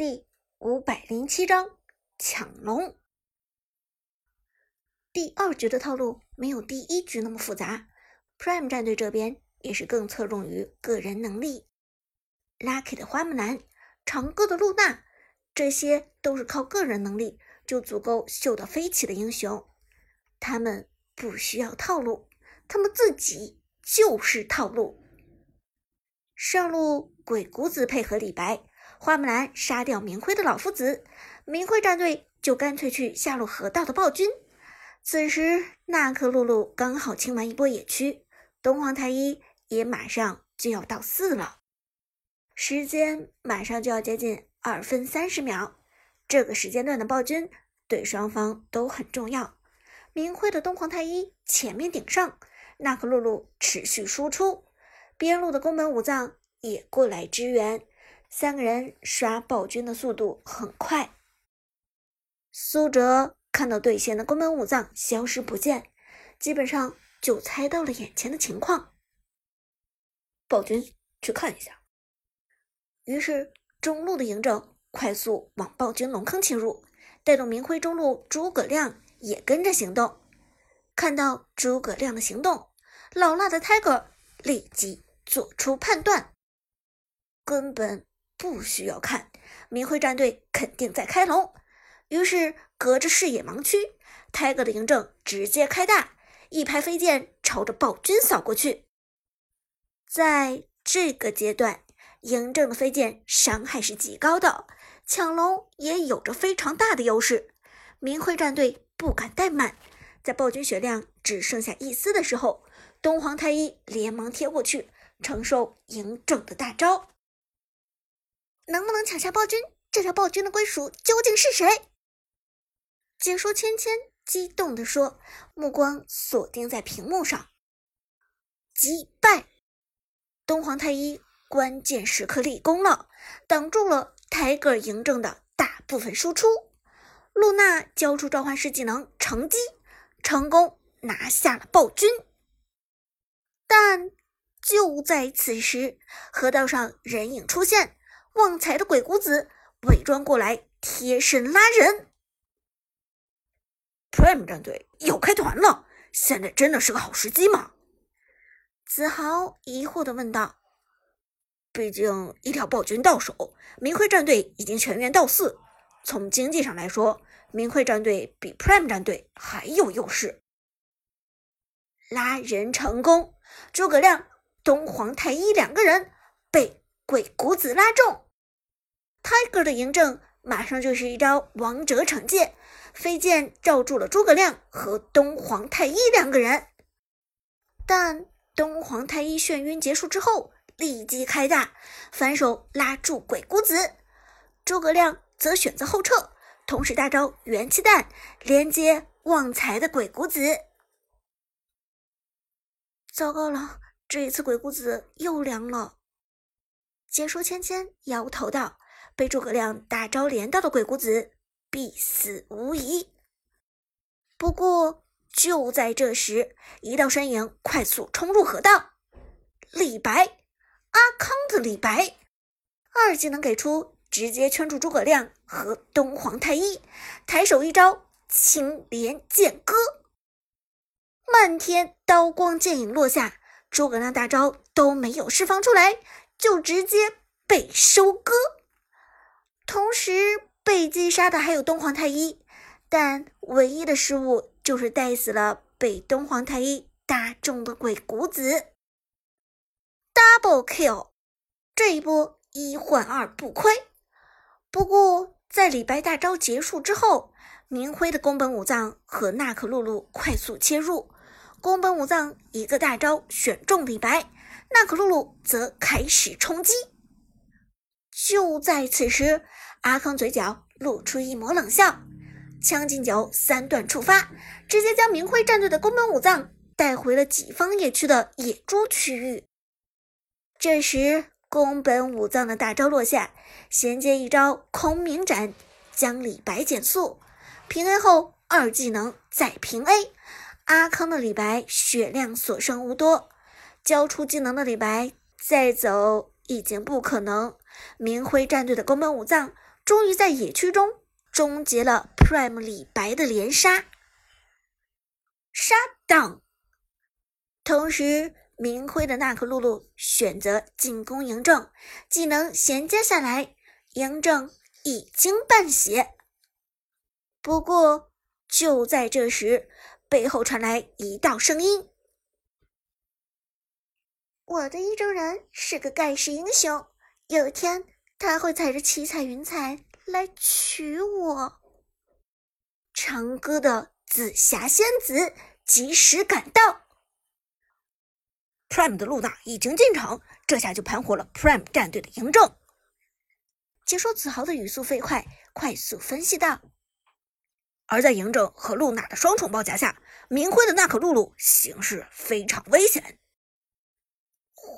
第五百零七章抢龙。第二局的套路没有第一局那么复杂，Prime 战队这边也是更侧重于个人能力。Lucky 的花木兰、长歌的露娜，这些都是靠个人能力就足够秀到飞起的英雄，他们不需要套路，他们自己就是套路。上路鬼谷子配合李白。花木兰杀掉明辉的老夫子，明辉战队就干脆去下路河道的暴君。此时，娜克露露刚好清完一波野区，东皇太一也马上就要到四了，时间马上就要接近二分三十秒。这个时间段的暴君对双方都很重要。明辉的东皇太一前面顶上，娜克露露持续输出，边路的宫本武藏也过来支援。三个人刷暴君的速度很快。苏哲看到对线的宫本武藏消失不见，基本上就猜到了眼前的情况。暴君去看一下。于是中路的嬴政快速往暴君龙坑侵入，带动明辉中路诸葛亮也跟着行动。看到诸葛亮的行动，老辣的 Tiger 立即做出判断，根本。不需要看，明辉战队肯定在开龙。于是隔着视野盲区，Tiger 的嬴政直接开大，一排飞剑朝着暴君扫过去。在这个阶段，嬴政的飞剑伤害是极高的，抢龙也有着非常大的优势。明辉战队不敢怠慢，在暴君血量只剩下一丝的时候，东皇太一连忙贴过去承受嬴政的大招。能不能抢下暴君？这条暴君的归属究竟是谁？解说芊芊激动地说，目光锁定在屏幕上。击败东皇太一，关键时刻立功了，挡住了泰戈尔嬴政的大部分输出。露娜交出召唤师技能，乘机成功拿下了暴君。但就在此时，河道上人影出现。旺财的鬼谷子伪装过来贴身拉人，Prime 战队要开团了，现在真的是个好时机吗？子豪疑惑的问道。毕竟一条暴君到手，明辉战队已经全员到四，从经济上来说，明辉战队比 Prime 战队还有优势。拉人成功，诸葛亮、东皇太一两个人被。鬼谷子拉中，Tiger 的嬴政马上就是一招王者惩戒，飞剑罩住了诸葛亮和东皇太一两个人。但东皇太一眩晕结束之后，立即开大，反手拉住鬼谷子，诸葛亮则选择后撤，同时大招元气弹连接旺财的鬼谷子。糟糕了，这一次鬼谷子又凉了。解说芊芊摇头道：“被诸葛亮大招连到的鬼谷子必死无疑。”不过就在这时，一道身影快速冲入河道。李白，阿康的李白，二技能给出，直接圈住诸葛亮和东皇太一，抬手一招青莲剑歌，漫天刀光剑影落下，诸葛亮大招都没有释放出来。就直接被收割，同时被击杀的还有东皇太一，但唯一的失误就是带死了被东皇太一打中的鬼谷子。Double kill，这一波一换二不亏。不过在李白大招结束之后，明辉的宫本武藏和娜可露露快速切入，宫本武藏一个大招选中李白。娜可露露则开始冲击。就在此时，阿康嘴角露出一抹冷笑，将进酒三段触发，直接将明辉战队的宫本武藏带回了己方野区的野猪区域。这时，宫本武藏的大招落下，衔接一招空明斩，将李白减速。平 A 后，二技能再平 A，阿康的李白血量所剩无多。交出技能的李白再走已经不可能，明辉战队的宫本武藏终于在野区中终结了 Prime 李白的连杀，杀挡。同时，明辉的娜可露露选择进攻嬴政，技能衔接下来，嬴政已经半血。不过，就在这时，背后传来一道声音：“我的意中人是个盖世英雄，有一天他会踩着七彩云彩来娶我。”长歌的紫霞仙子及时赶到，Prime 的露娜已经进场，这下就盘活了 Prime 战队的嬴政。解说子豪的语速飞快，快速分析道。而在嬴政和露娜的双重包夹下，明辉的娜可露露形势非常危险。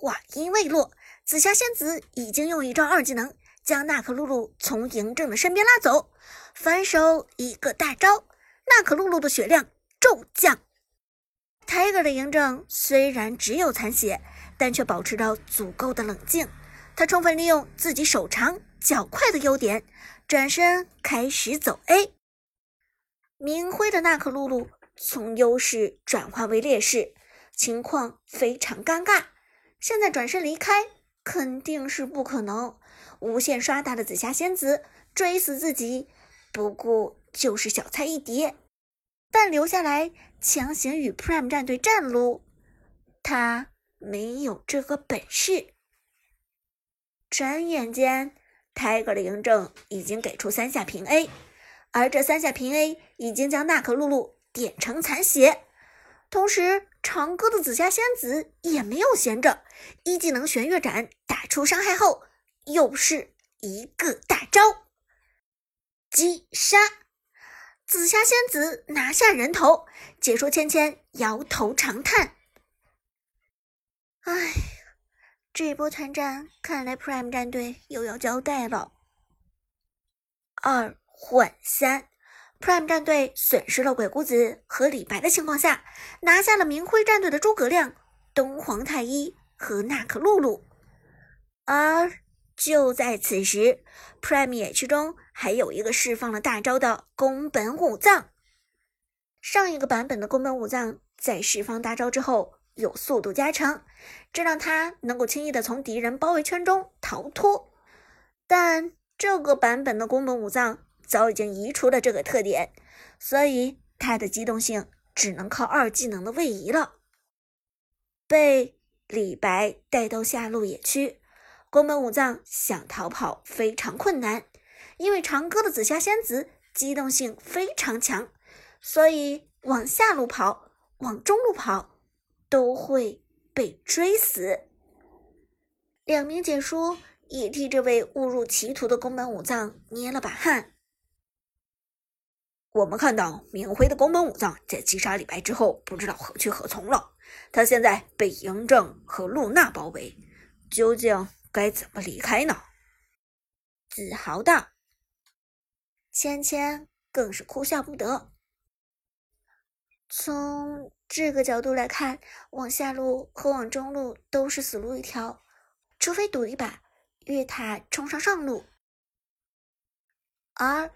话音未落，紫霞仙子已经用一招二技能将娜可露露从嬴政的身边拉走，反手一个大招，娜可露露的血量骤降。Tiger 的嬴政虽然只有残血，但却保持着足够的冷静。他充分利用自己手长脚快的优点，转身开始走 A。明辉的娜可露露从优势转化为劣势，情况非常尴尬。现在转身离开肯定是不可能。无限刷大的紫霞仙子追死自己，不过就是小菜一碟。但留下来强行与 Prime 战队战撸，他没有这个本事。转眼间，Tiger 的嬴政已经给出三下平 A。而这三下平 A 已经将娜可露露点成残血，同时长歌的紫霞仙子也没有闲着，一技能玄月斩打出伤害后，又是一个大招击杀，紫霞仙子拿下人头。解说芊芊摇头长叹：“哎，这波团战看来 Prime 战队又要交代了。”二。换三，Prime 战队损失了鬼谷子和李白的情况下，拿下了明辉战队的诸葛亮、东皇太一和娜可露露。而就在此时，Prime 野区中还有一个释放了大招的宫本武藏。上一个版本的宫本武藏在释放大招之后有速度加成，这让他能够轻易的从敌人包围圈中逃脱。但这个版本的宫本武藏。早已经移除了这个特点，所以他的机动性只能靠二技能的位移了。被李白带到下路野区，宫本武藏想逃跑非常困难，因为长歌的紫霞仙子机动性非常强，所以往下路跑、往中路跑都会被追死。两名解说也替这位误入歧途的宫本武藏捏了把汗。我们看到明辉的宫本武藏在击杀李白之后，不知道何去何从了。他现在被嬴政和露娜包围，究竟该怎么离开呢？子豪道，芊芊更是哭笑不得。从这个角度来看，往下路和往中路都是死路一条，除非赌一把越塔冲上上路，而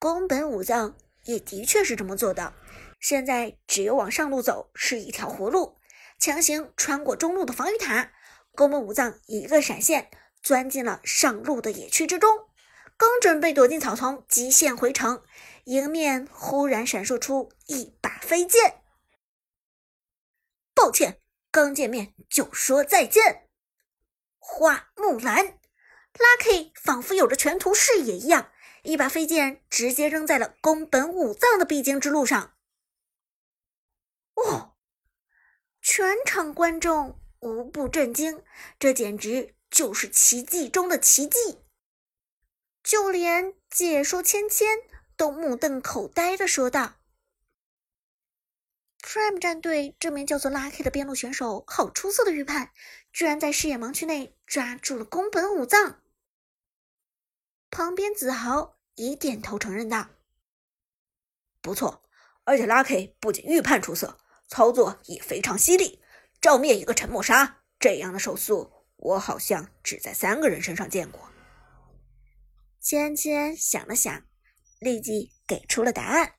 宫本武藏。也的确是这么做的。现在只有往上路走是一条活路，强行穿过中路的防御塔。宫本武藏一个闪现，钻进了上路的野区之中，刚准备躲进草丛，极限回城，迎面忽然闪烁出一把飞剑。抱歉，刚见面就说再见。花木兰，Lucky 仿佛有着全图视野一样。一把飞剑直接扔在了宫本武藏的必经之路上。哦，全场观众无不震惊，这简直就是奇迹中的奇迹。就连解说芊芊都目瞪口呆的说道：“Prime 战队这名叫做 Lucky 的边路选手，好出色的预判，居然在视野盲区内抓住了宫本武藏。”旁边子豪也点头承认道：“不错，而且 Lucky 不仅预判出色，操作也非常犀利。照灭一个沉默杀，这样的手速，我好像只在三个人身上见过。”芊芊想了想，立即给出了答案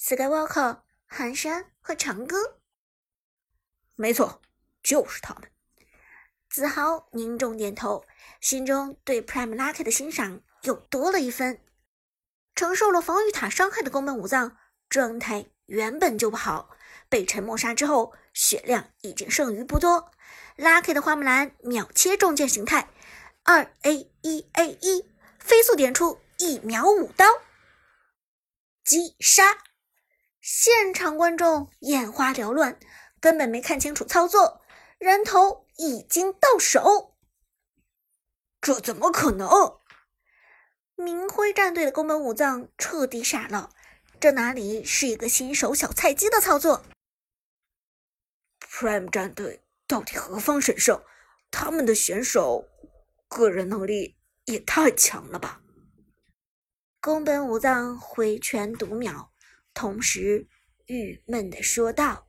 ：Skywalker、寒山和长歌。没错，就是他们。子豪凝重点头，心中对 Prime Lucky 的欣赏又多了一分。承受了防御塔伤害的宫本武藏状态原本就不好，被沉默杀之后，血量已经剩余不多。Lucky 的花木兰秒切重剑形态，二 A 一 A 一，飞速点出一秒五刀，击杀！现场观众眼花缭乱。根本没看清楚操作，人头已经到手，这怎么可能？明辉战队的宫本武藏彻底傻了，这哪里是一个新手小菜鸡的操作？Prime 战队到底何方神圣？他们的选手个人能力也太强了吧？宫本武藏挥拳读秒，同时郁闷的说道。